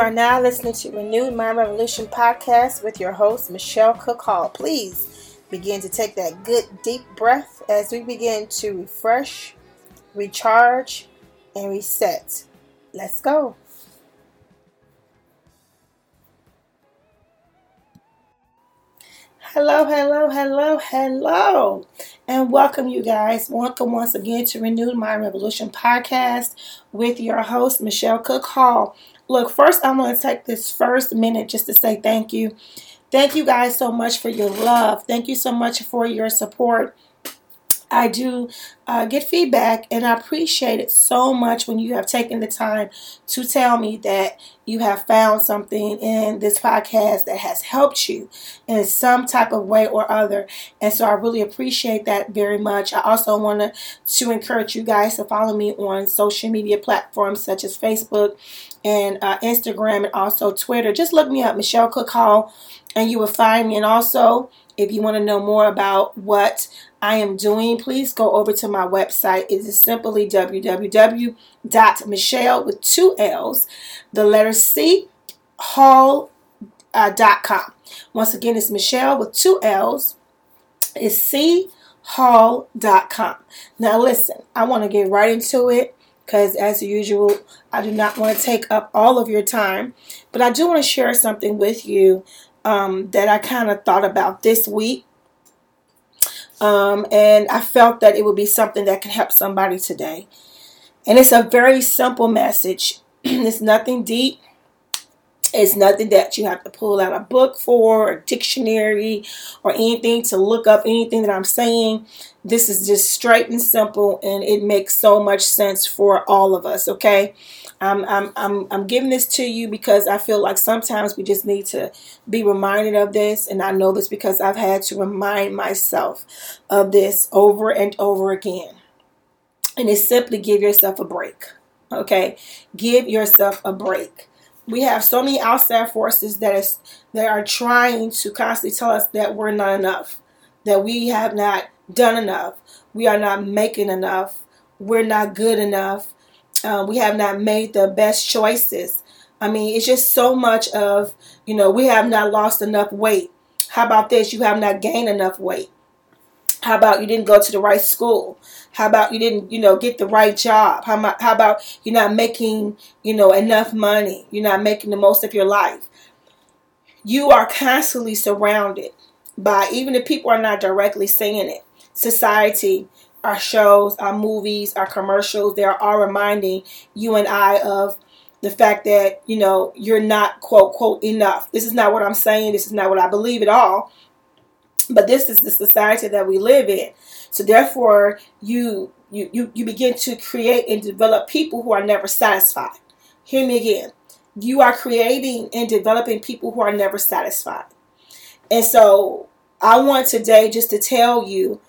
are now listening to Renewed Mind Revolution podcast with your host, Michelle Cook Hall. Please begin to take that good deep breath as we begin to refresh, recharge, and reset. Let's go. Hello, hello, hello, hello, and welcome you guys. Welcome once again to Renewed Mind Revolution podcast with your host, Michelle Cook Hall. Look, first, I want to take this first minute just to say thank you. Thank you guys so much for your love. Thank you so much for your support. I do uh, get feedback and I appreciate it so much when you have taken the time to tell me that you have found something in this podcast that has helped you in some type of way or other. And so I really appreciate that very much. I also want to, to encourage you guys to follow me on social media platforms such as Facebook and uh, Instagram and also Twitter. Just look me up, Michelle Cook Hall, and you will find me. And also, if you want to know more about what I am doing, please go over to my website. It is simply www.michelle with two L's, the letter C, hall.com. Uh, Once again, it's Michelle with two L's. It's C hall.com. Now, listen, I want to get right into it because, as usual, I do not want to take up all of your time, but I do want to share something with you um, that I kind of thought about this week um, and I felt that it would be something that can help somebody today. And it's a very simple message. it's nothing deep. It's nothing that you have to pull out a book for, a dictionary, or anything to look up anything that I'm saying. This is just straight and simple, and it makes so much sense for all of us, okay? I'm, I'm, I'm, I'm giving this to you because I feel like sometimes we just need to be reminded of this. And I know this because I've had to remind myself of this over and over again. And it's simply give yourself a break. Okay? Give yourself a break. We have so many outside forces that is that are trying to constantly tell us that we're not enough, that we have not done enough, we are not making enough, we're not good enough, uh, we have not made the best choices. I mean, it's just so much of, you know, we have not lost enough weight. How about this? You have not gained enough weight. How about you didn't go to the right school? How about you didn't, you know, get the right job? How, how about you're not making, you know, enough money? You're not making the most of your life. You are constantly surrounded by, even if people are not directly saying it, society, our shows, our movies, our commercials, they're all reminding you and I of the fact that, you know, you're not quote, quote, enough. This is not what I'm saying. This is not what I believe at all. But this is the society that we live in. So therefore, you you you, you begin to create and develop people who are never satisfied. Hear me again. You are creating and developing people who are never satisfied. And so I want today just to tell you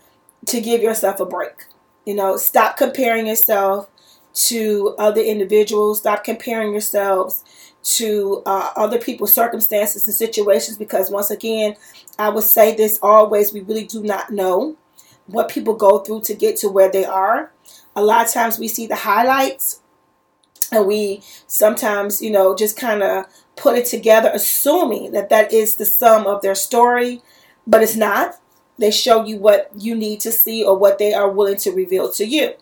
to give yourself a break. You know, stop comparing yourself to other individuals. Stop comparing yourselves to uh, other people's circumstances and situations because, once again, I would say this always we really do not know what people go through to get to where they are. A lot of times we see the highlights and we sometimes, you know, just kind of put it together assuming that that is the sum of their story, but it's not. They show you what you need to see or what they are willing to reveal to you.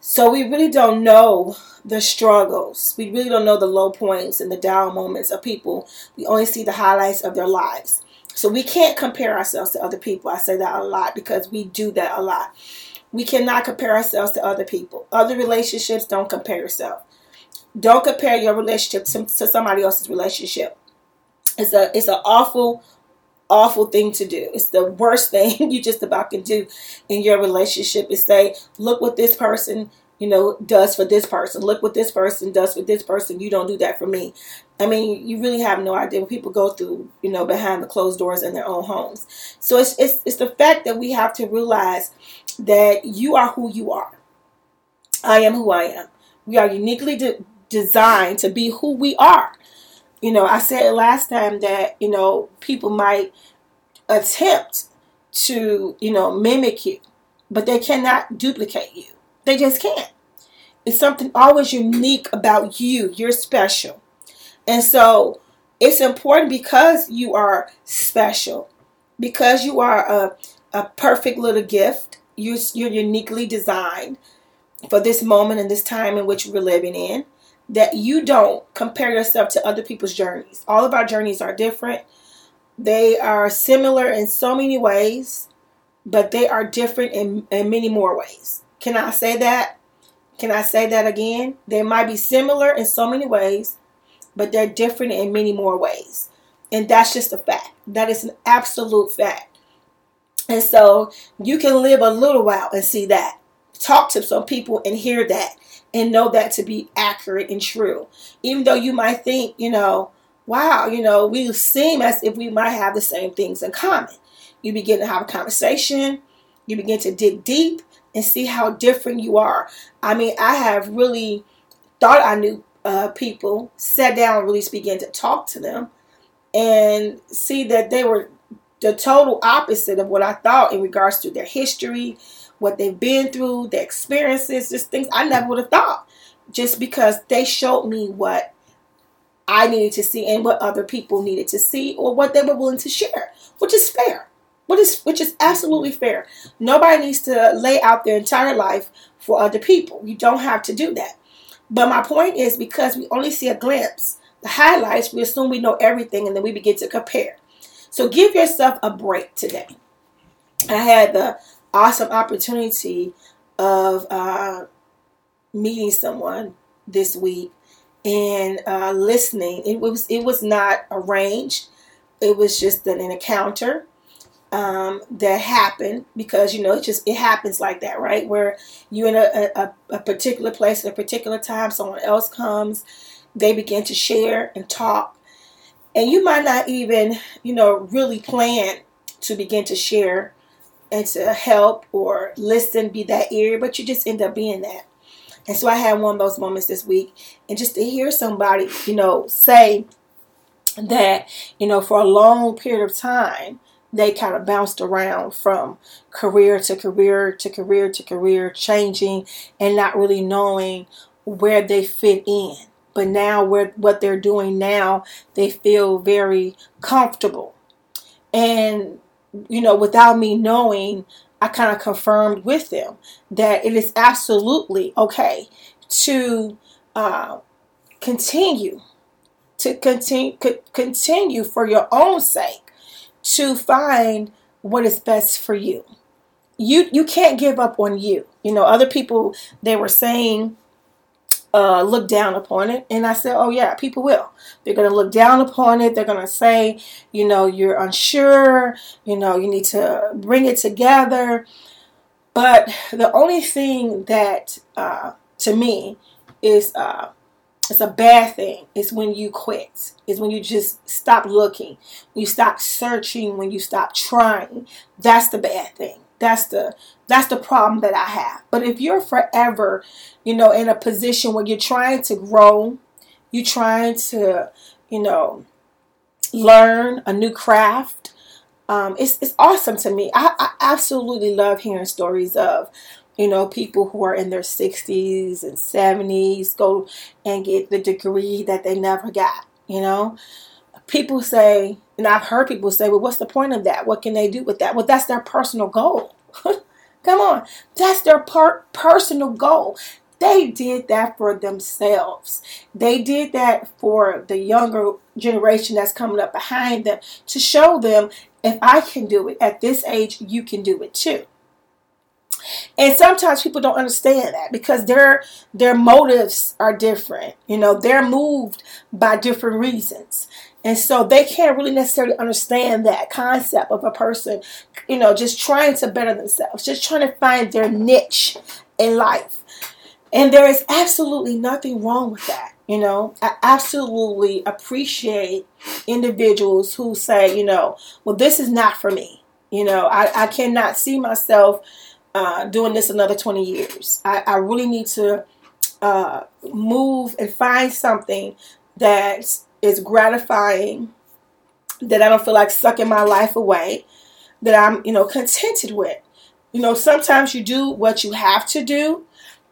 So we really don't know the struggles. We really don't know the low points and the down moments of people. We only see the highlights of their lives. So we can't compare ourselves to other people. I say that a lot because we do that a lot. We cannot compare ourselves to other people. Other relationships, don't compare yourself. Don't compare your relationship to, to somebody else's relationship. It's a it's an awful awful thing to do. It's the worst thing you just about can do in your relationship is say, look what this person you know, does for this person. Look what this person does for this person. You don't do that for me. I mean, you really have no idea what people go through, you know, behind the closed doors in their own homes. So it's it's, it's the fact that we have to realize that you are who you are. I am who I am. We are uniquely de- designed to be who we are. You know, I said last time that, you know, people might attempt to, you know, mimic you, but they cannot duplicate you. They just can't. It's something always unique about you. You're special. And so it's important because you are special, because you are a, a perfect little gift. You're, you're uniquely designed for this moment and this time in which we're living in. That you don't compare yourself to other people's journeys. All of our journeys are different. They are similar in so many ways, but they are different in, in many more ways. Can I say that? Can I say that again? They might be similar in so many ways, but they're different in many more ways. And that's just a fact. That is an absolute fact. And so you can live a little while and see that. Talk to some people and hear that and know that to be accurate and true. Even though you might think, you know, wow, you know, we seem as if we might have the same things in common. You begin to have a conversation, you begin to dig deep, and see how different you are. I mean, I have really thought I knew uh, people, sat down and really began to talk to them and see that they were the total opposite of what I thought in regards to their history, what they've been through, their experiences, just things I never would have thought. Just because they showed me what I needed to see and what other people needed to see or what they were willing to share, which is fair. Which is which is absolutely fair. Nobody needs to lay out their entire life for other people. You don't have to do that. But my point is because we only see a glimpse, the highlights, we assume we know everything and then we begin to compare. So give yourself a break today. I had the awesome opportunity of uh, meeting someone this week and uh, listening. It was it was not arranged. It was just an, an encounter um, that happened because you know it just it happens like that, right? Where you're in a, a, a particular place at a particular time, someone else comes, they begin to share and talk, and you might not even you know really plan to begin to share and to help or listen, be that ear, but you just end up being that. And so I had one of those moments this week, and just to hear somebody, you know, say that, you know, for a long period of time, they kind of bounced around from career to career to career to career, changing and not really knowing where they fit in. But now, where what they're doing now, they feel very comfortable. And, you know, without me knowing, I kind of confirmed with them that it is absolutely okay to uh, continue to continue continue for your own sake to find what is best for you. You you can't give up on you. You know, other people they were saying uh, look down upon it. And I said, oh, yeah, people will. They're going to look down upon it. They're going to say, you know, you're unsure. You know, you need to bring it together. But the only thing that, uh, to me, is uh, it's a bad thing. It's when you quit. It's when you just stop looking. You stop searching. When you stop trying. That's the bad thing. That's the that's the problem that I have. But if you're forever, you know, in a position where you're trying to grow, you're trying to, you know, learn a new craft, um, it's it's awesome to me. I, I absolutely love hearing stories of you know, people who are in their 60s and 70s go and get the degree that they never got, you know. People say, and I've heard people say, well, what's the point of that? What can they do with that? Well, that's their personal goal. Come on. That's their per- personal goal. They did that for themselves. They did that for the younger generation that's coming up behind them to show them if I can do it at this age, you can do it too. And sometimes people don't understand that because their their motives are different. You know, they're moved by different reasons. And so they can't really necessarily understand that concept of a person, you know, just trying to better themselves, just trying to find their niche in life. And there is absolutely nothing wrong with that. You know, I absolutely appreciate individuals who say, you know, well, this is not for me. You know, I, I cannot see myself uh, doing this another 20 years. I, I really need to uh, move and find something that is gratifying, that I don't feel like sucking my life away, that I'm, you know, contented with. You know, sometimes you do what you have to do,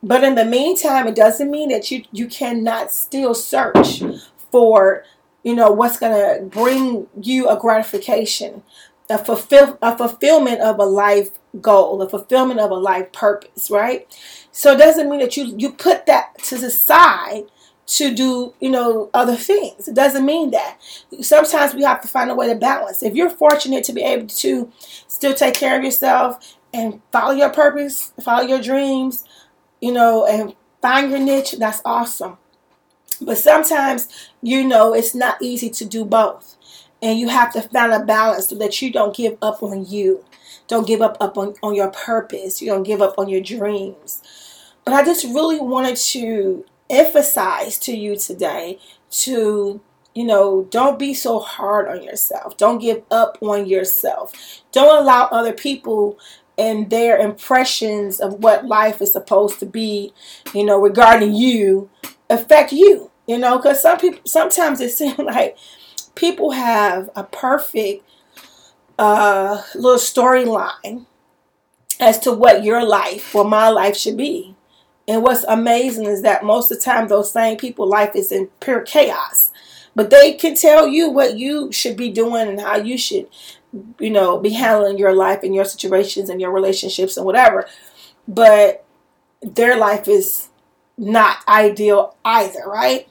but in the meantime, it doesn't mean that you you cannot still search for, you know, what's going to bring you a gratification, a fulfill a fulfillment of a life goal, a fulfillment of a life purpose, right? So it doesn't mean that you you put that to the side to do, you know, other things. It doesn't mean that. Sometimes we have to find a way to balance. If you're fortunate to be able to still take care of yourself and follow your purpose, follow your dreams, you know, and find your niche, that's awesome. But sometimes, you know, it's not easy to do both. And you have to find a balance so that you don't give up on you. Don't give up, up on, on your purpose. You don't give up on your dreams. But I just really wanted to emphasize to you today to you know, don't be so hard on yourself. Don't give up on yourself. Don't allow other people and their impressions of what life is supposed to be, you know, regarding you affect you. You know, because some people sometimes it seems like people have a perfect uh, little storyline as to what your life or my life should be. And what's amazing is that most of the time, those same people' life is in pure chaos. But they can tell you what you should be doing and how you should, you know, be handling your life and your situations and your relationships and whatever. But their life is not ideal either, right?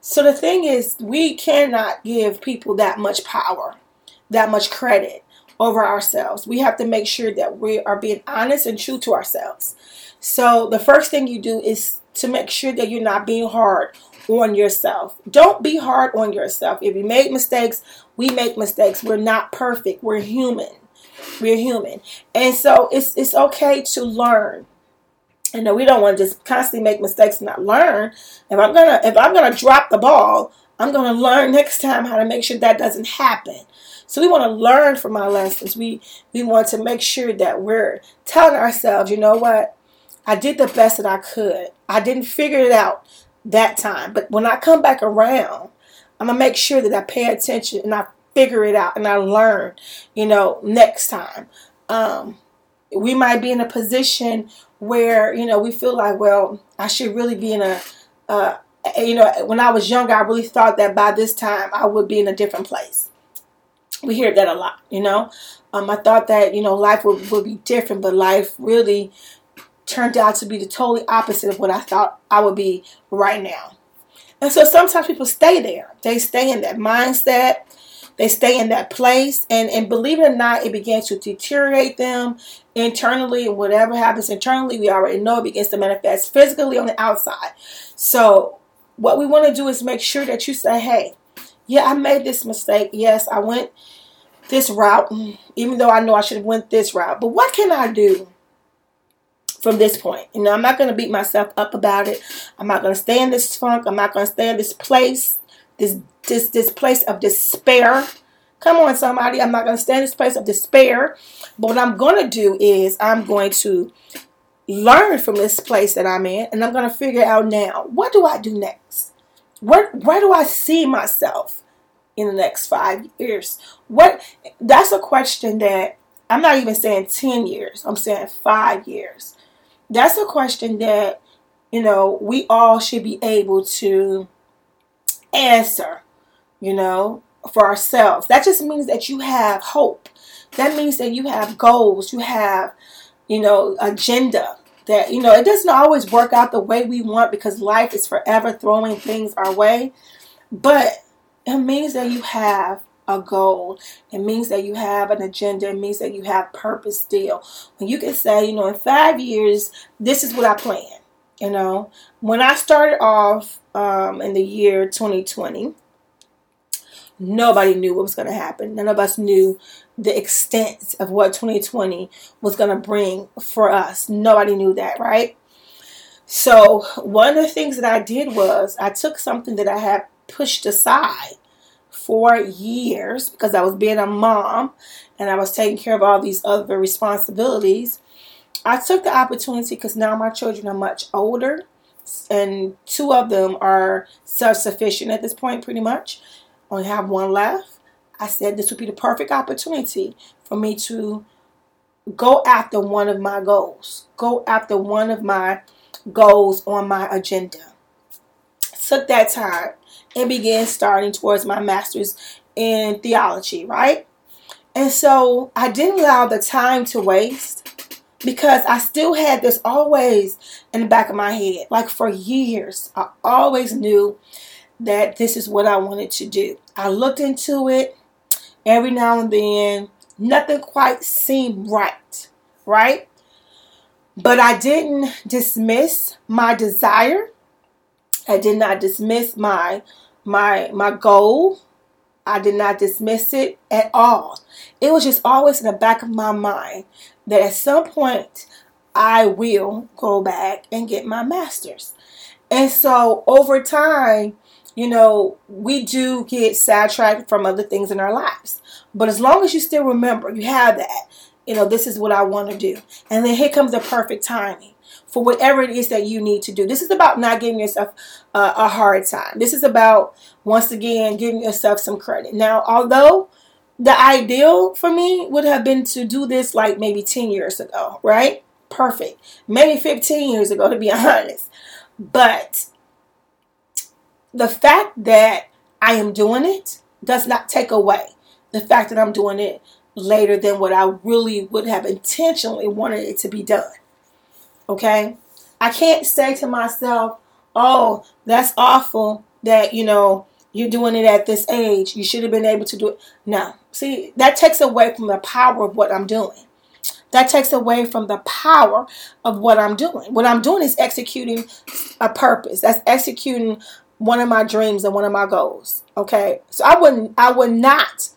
So the thing is, we cannot give people that much power, that much credit over ourselves. We have to make sure that we are being honest and true to ourselves. So the first thing you do is to make sure that you're not being hard on yourself. Don't be hard on yourself. If you make mistakes, we make mistakes. We're not perfect. We're human. We're human. And so it's it's okay to learn. You know, we don't want to just constantly make mistakes and not learn. If I'm gonna if I'm gonna drop the ball, I'm gonna learn next time how to make sure that doesn't happen. So we want to learn from our lessons. We we want to make sure that we're telling ourselves, you know what? I did the best that I could. I didn't figure it out that time. But when I come back around, I'm going to make sure that I pay attention and I figure it out and I learn, you know, next time. Um, we might be in a position where, you know, we feel like, well, I should really be in a, uh, you know, when I was younger, I really thought that by this time I would be in a different place. We hear that a lot, you know. Um, I thought that, you know, life would, would be different, but life really turned out to be the totally opposite of what I thought I would be right now. And so sometimes people stay there. They stay in that mindset. They stay in that place. And, and believe it or not, it begins to deteriorate them internally. And whatever happens internally, we already know it begins to manifest physically on the outside. So what we want to do is make sure that you say, hey, yeah, I made this mistake. Yes, I went this route, even though I know I should have went this route. But what can I do from this point. You know, I'm not going to beat myself up about it. I'm not going to stay in this funk. I'm not going to stay in this place, this this this place of despair. Come on, somebody. I'm not going to stay in this place of despair. But what I'm going to do is I'm going to learn from this place that I'm in, and I'm going to figure out now what do I do next. Where where do I see myself in the next five years? What that's a question that I'm not even saying 10 years. I'm saying five years that's a question that you know we all should be able to answer you know for ourselves. That just means that you have hope. That means that you have goals. You have you know agenda that you know it doesn't always work out the way we want because life is forever throwing things our way. But it means that you have a goal. It means that you have an agenda. It means that you have purpose still. When you can say, you know, in five years, this is what I plan. You know, when I started off um, in the year 2020, nobody knew what was going to happen. None of us knew the extent of what 2020 was going to bring for us. Nobody knew that, right? So, one of the things that I did was I took something that I had pushed aside for years because I was being a mom and I was taking care of all these other responsibilities. I took the opportunity because now my children are much older and two of them are self sufficient at this point, pretty much. Only have one left. I said this would be the perfect opportunity for me to go after one of my goals, go after one of my goals on my agenda. Took that time and began starting towards my master's in theology, right? And so I didn't allow the time to waste because I still had this always in the back of my head. Like for years, I always knew that this is what I wanted to do. I looked into it every now and then. Nothing quite seemed right, right? But I didn't dismiss my desire. I did not dismiss my my my goal. I did not dismiss it at all. It was just always in the back of my mind that at some point I will go back and get my master's. And so over time, you know, we do get sidetracked from other things in our lives. But as long as you still remember, you have that, you know, this is what I want to do. And then here comes the perfect timing for whatever it is that you need to do. This is about not giving yourself uh, a hard time. This is about, once again, giving yourself some credit. Now, although the ideal for me would have been to do this like maybe 10 years ago, right? Perfect. Maybe 15 years ago, to be honest. But the fact that I am doing it does not take away the fact that I'm doing it later than what I really would have intentionally wanted it to be done. Okay? I can't say to myself, oh, that's awful that, you know, you're doing it at this age. You should have been able to do it. No. See, that takes away from the power of what I'm doing. That takes away from the power of what I'm doing. What I'm doing is executing a purpose. That's executing one of my dreams and one of my goals. Okay? So I wouldn't I would not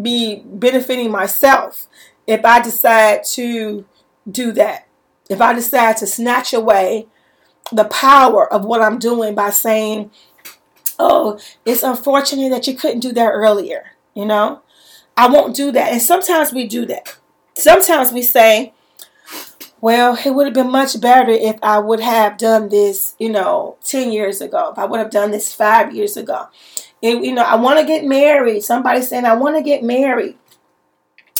be benefiting myself if I decide to do that. If I decide to snatch away the power of what I'm doing by saying, oh, it's unfortunate that you couldn't do that earlier, you know? I won't do that. And sometimes we do that. Sometimes we say, well, it would have been much better if I would have done this, you know, 10 years ago. If I would have done this five years ago. You know, I want to get married. Somebody saying, I want to get married.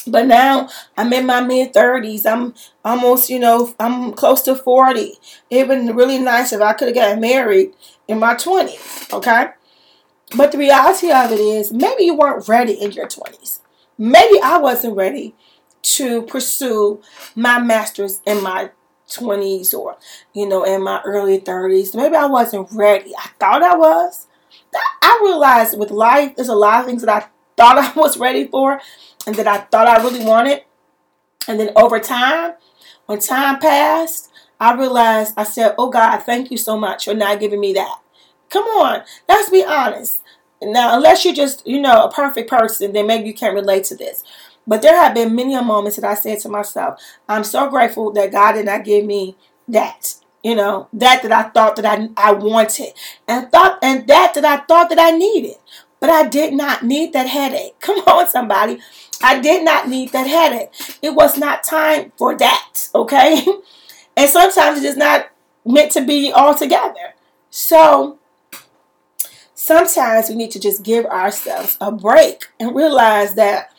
But now I'm in my mid 30s. I'm almost, you know, I'm close to 40. It would been really nice if I could have gotten married in my 20s, okay? But the reality of it is, maybe you weren't ready in your 20s. Maybe I wasn't ready to pursue my master's in my 20s or, you know, in my early 30s. Maybe I wasn't ready. I thought I was. I realized with life, there's a lot of things that I thought I was ready for and that I thought I really wanted. And then over time, when time passed, I realized I said, Oh God, thank you so much for not giving me that. Come on, let's be honest. Now, unless you're just, you know, a perfect person, then maybe you can't relate to this. But there have been many moments that I said to myself, I'm so grateful that God did not give me that. You know, that that I thought that I, I wanted. And thought and that that I thought that I needed. But I did not need that headache. Come on, somebody. I did not need that headache. It was not time for that. Okay? And sometimes it's not meant to be all together. So sometimes we need to just give ourselves a break and realize that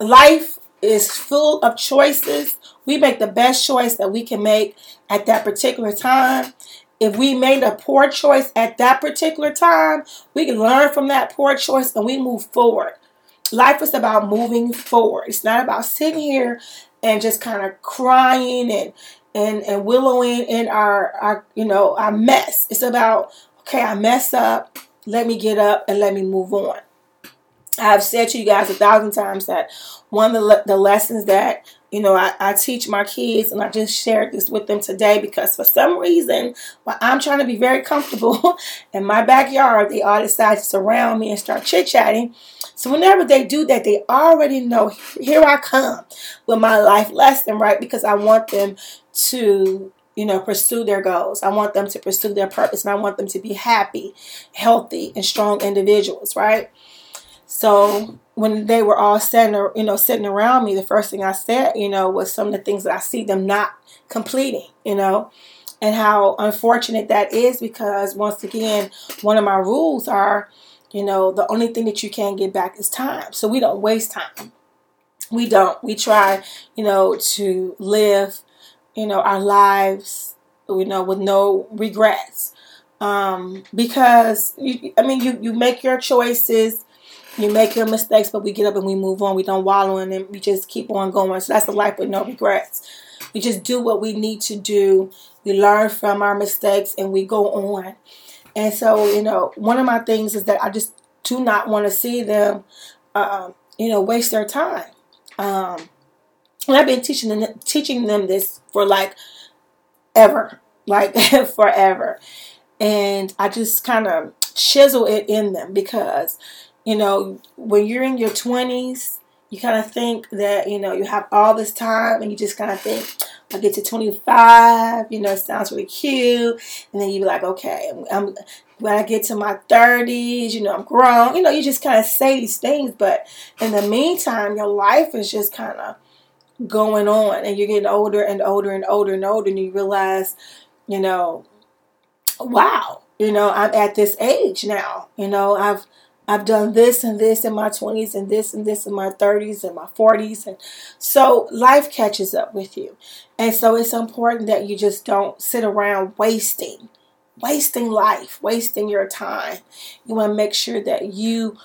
life is full of choices. We make the best choice that we can make at that particular time. If we made a poor choice at that particular time, we can learn from that poor choice and we move forward. Life is about moving forward. It's not about sitting here and just kind of crying and and and willowing in our our you know our mess. It's about okay, I mess up. Let me get up and let me move on. I've said to you guys a thousand times that one of the, the lessons that you know I, I teach my kids, and I just shared this with them today because for some reason, while I'm trying to be very comfortable in my backyard, they all decide to surround me and start chit chatting. So whenever they do that, they already know here I come with my life lesson, right? Because I want them to you know, pursue their goals. I want them to pursue their purpose and I want them to be happy, healthy, and strong individuals, right? So when they were all sitting, you know, sitting around me, the first thing I said, you know, was some of the things that I see them not completing, you know, and how unfortunate that is because once again, one of my rules are, you know, the only thing that you can get back is time. So we don't waste time. We don't. We try, you know, to live, you know, our lives, you know, with no regrets. Um, because you, I mean, you you make your choices you make your mistakes, but we get up and we move on. We don't wallow in them. We just keep on going. So that's a life with no regrets. We just do what we need to do. We learn from our mistakes and we go on. And so, you know, one of my things is that I just do not want to see them, um, you know, waste their time. Um, and I've been teaching them, teaching them this for like ever, like forever. And I just kind of chisel it in them because you know, when you're in your 20s, you kind of think that, you know, you have all this time and you just kind of think, I get to 25, you know, it sounds really cute. And then you be like, okay, I'm, when I get to my 30s, you know, I'm grown. You know, you just kind of say these things. But in the meantime, your life is just kind of going on and you're getting older and older and older and older. And you realize, you know, wow, you know, I'm at this age now. You know, I've I've done this and this in my 20s and this and this in my 30s and my 40s. And so life catches up with you. And so it's important that you just don't sit around wasting, wasting life, wasting your time. You want to make sure that you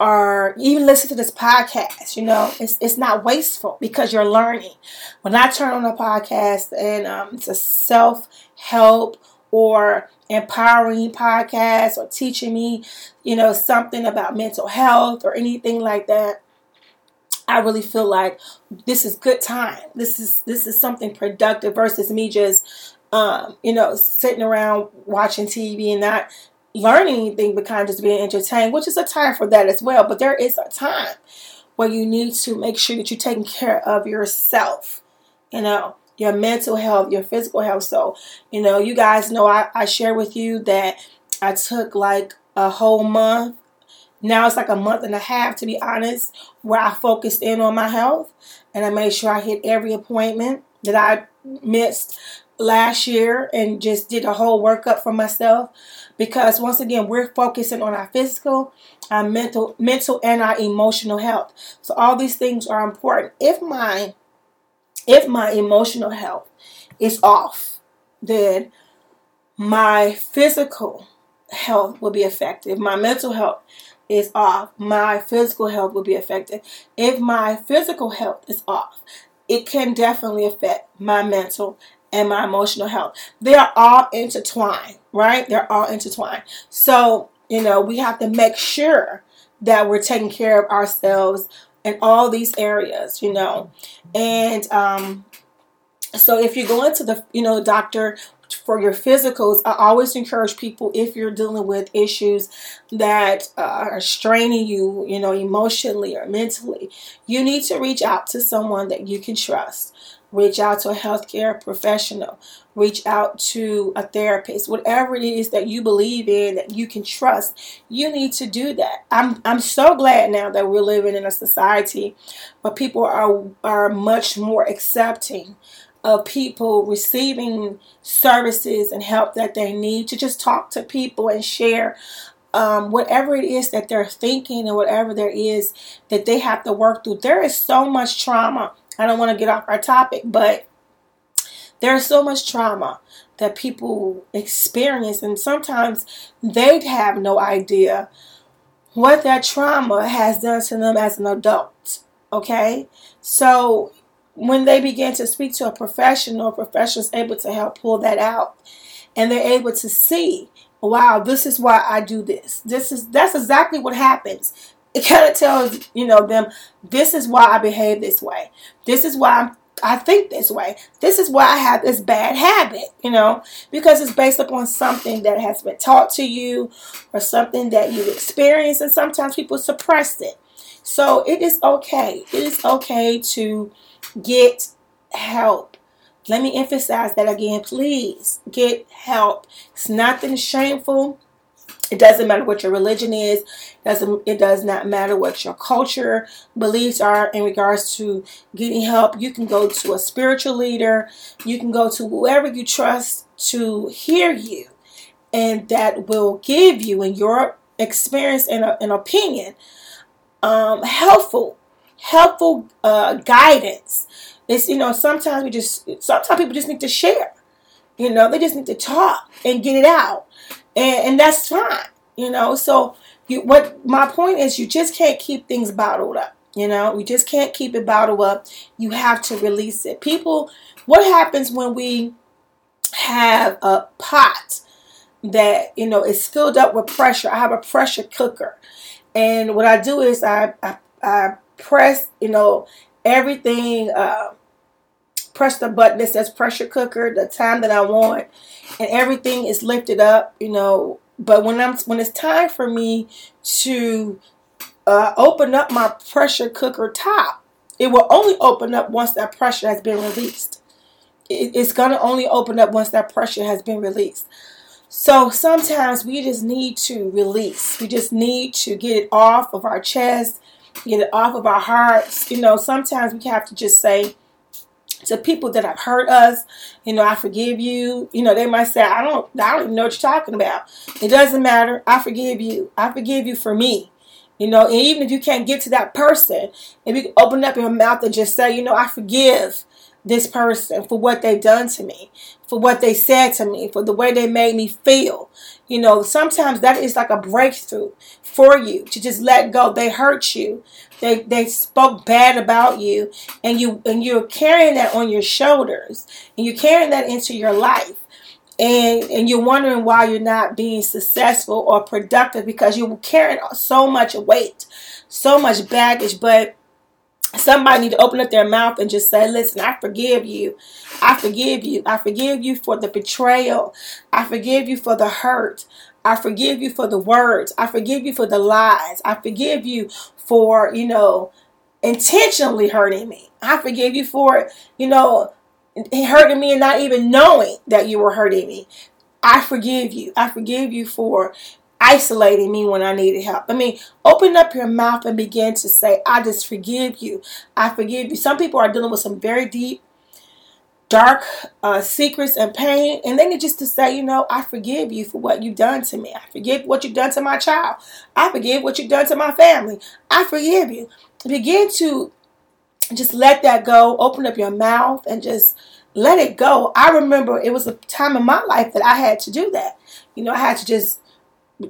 are even listen to this podcast, you know, it's, it's not wasteful because you're learning. When I turn on a podcast and um, it's a self help or empowering podcast or teaching me, you know, something about mental health or anything like that. I really feel like this is good time. This is this is something productive versus me just um, you know, sitting around watching TV and not learning anything but kind of just being entertained, which is a time for that as well. But there is a time where you need to make sure that you're taking care of yourself. You know, your mental health, your physical health. So, you know, you guys know I, I share with you that I took like a whole month. Now it's like a month and a half, to be honest, where I focused in on my health and I made sure I hit every appointment that I missed last year and just did a whole workup for myself because once again we're focusing on our physical our mental mental and our emotional health so all these things are important if my if my emotional health is off, then my physical health will be affected. If my mental health is off, my physical health will be affected. If my physical health is off, it can definitely affect my mental and my emotional health. They are all intertwined, right? They're all intertwined. So, you know, we have to make sure that we're taking care of ourselves in all these areas, you know. And um, so if you go into the, you know, doctor for your physicals, I always encourage people if you're dealing with issues that uh, are straining you, you know, emotionally or mentally, you need to reach out to someone that you can trust reach out to a healthcare professional, reach out to a therapist, whatever it is that you believe in that you can trust, you need to do that. I'm I'm so glad now that we're living in a society where people are are much more accepting of people receiving services and help that they need to just talk to people and share um, whatever it is that they're thinking and whatever there is that they have to work through. There is so much trauma I don't want to get off our topic, but there's so much trauma that people experience, and sometimes they have no idea what that trauma has done to them as an adult. Okay, so when they begin to speak to a professional, a professional is able to help pull that out, and they're able to see, wow, this is why I do this. This is that's exactly what happens it kind of tells you know them this is why I behave this way. This is why I'm, I think this way. This is why I have this bad habit, you know, because it's based upon something that has been taught to you or something that you've experienced, and sometimes people suppress it. So it is okay. It is okay to get help. Let me emphasize that again. Please get help. It's nothing shameful. It doesn't matter what your religion is. Doesn't it does not matter what your culture beliefs are in regards to getting help. You can go to a spiritual leader. You can go to whoever you trust to hear you, and that will give you, in your experience and an opinion, um, helpful, helpful uh, guidance. It's you know sometimes we just sometimes people just need to share. You know they just need to talk and get it out and, and that's fine, you know. So you, what my point is, you just can't keep things bottled up. You know, we just can't keep it bottled up. You have to release it. People, what happens when we have a pot that you know is filled up with pressure? I have a pressure cooker, and what I do is I I, I press you know everything. Uh, press the button that says pressure cooker the time that I want and everything is lifted up, you know. But when I'm when it's time for me to uh, open up my pressure cooker top, it will only open up once that pressure has been released. It, it's gonna only open up once that pressure has been released. So sometimes we just need to release. We just need to get it off of our chest, get it off of our hearts. You know, sometimes we have to just say, to people that have hurt us. You know, I forgive you. You know, they might say, I don't, I don't even know what you're talking about. It doesn't matter. I forgive you. I forgive you for me. You know, and even if you can't get to that person, if you open up your mouth and just say, you know, I forgive this person for what they've done to me, for what they said to me, for the way they made me feel. You know, sometimes that is like a breakthrough for you to just let go. They hurt you. They they spoke bad about you and you and you're carrying that on your shoulders and you're carrying that into your life. And, and you're wondering why you're not being successful or productive because you're carrying so much weight, so much baggage, but somebody need to open up their mouth and just say listen i forgive you i forgive you i forgive you for the betrayal i forgive you for the hurt i forgive you for the words i forgive you for the lies i forgive you for you know intentionally hurting me i forgive you for you know hurting me and not even knowing that you were hurting me I forgive you. I forgive you for isolating me when I needed help. I mean, open up your mouth and begin to say, I just forgive you. I forgive you. Some people are dealing with some very deep, dark uh, secrets and pain, and they need just to say, you know, I forgive you for what you've done to me. I forgive what you've done to my child. I forgive what you've done to my family. I forgive you. Begin to just let that go. Open up your mouth and just let it go. I remember it was a time in my life that I had to do that. You know, I had to just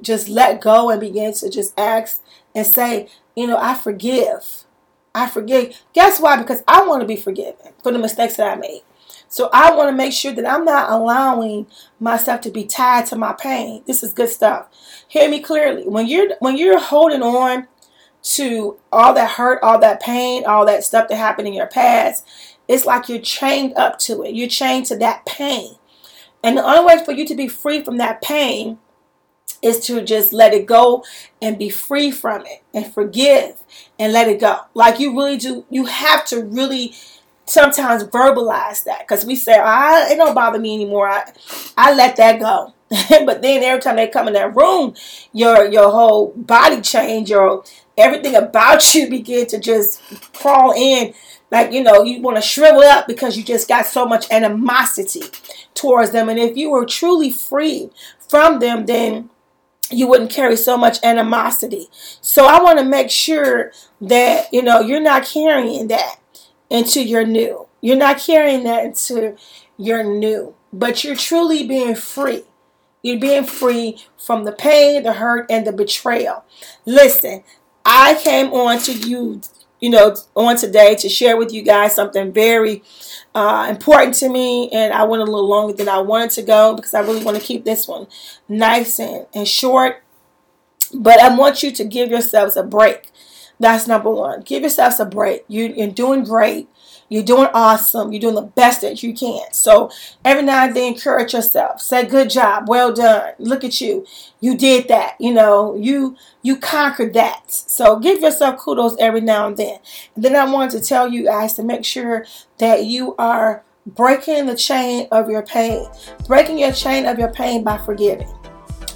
just let go and begin to just ask and say, you know, I forgive. I forgive. Guess why? Because I want to be forgiven for the mistakes that I made. So I want to make sure that I'm not allowing myself to be tied to my pain. This is good stuff. Hear me clearly. When you're when you're holding on to all that hurt, all that pain, all that stuff that happened in your past, it's like you're chained up to it. You're chained to that pain. And the only way for you to be free from that pain is to just let it go and be free from it and forgive and let it go. Like you really do, you have to really sometimes verbalize that because we say, I, it don't bother me anymore. I, I let that go. but then every time they come in that room, your your whole body change, your everything about you begin to just crawl in. Like, you know, you want to shrivel up because you just got so much animosity towards them. And if you were truly free from them, then you wouldn't carry so much animosity. So I want to make sure that, you know, you're not carrying that into your new. You're not carrying that into your new, but you're truly being free. You're being free from the pain, the hurt, and the betrayal. Listen, I came on to you, you know, on today to share with you guys something very uh, important to me, and I went a little longer than I wanted to go because I really want to keep this one nice and, and short. But I want you to give yourselves a break. That's number one. Give yourselves a break. You, you're doing great. You're doing awesome. You're doing the best that you can. So every now and then encourage yourself. Say good job. Well done. Look at you. You did that. You know, you you conquered that. So give yourself kudos every now and then. And then I wanted to tell you guys to make sure that you are breaking the chain of your pain, breaking your chain of your pain by forgiving,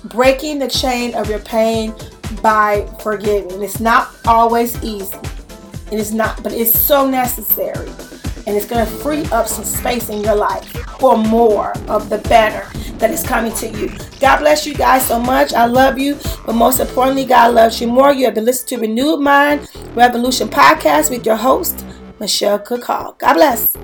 breaking the chain of your pain by forgiving. It's not always easy. It is not, but it's so necessary. And it's going to free up some space in your life for more of the better that is coming to you. God bless you guys so much. I love you. But most importantly, God loves you more. You have been listening to Renewed Mind Revolution podcast with your host, Michelle Cookall. God bless.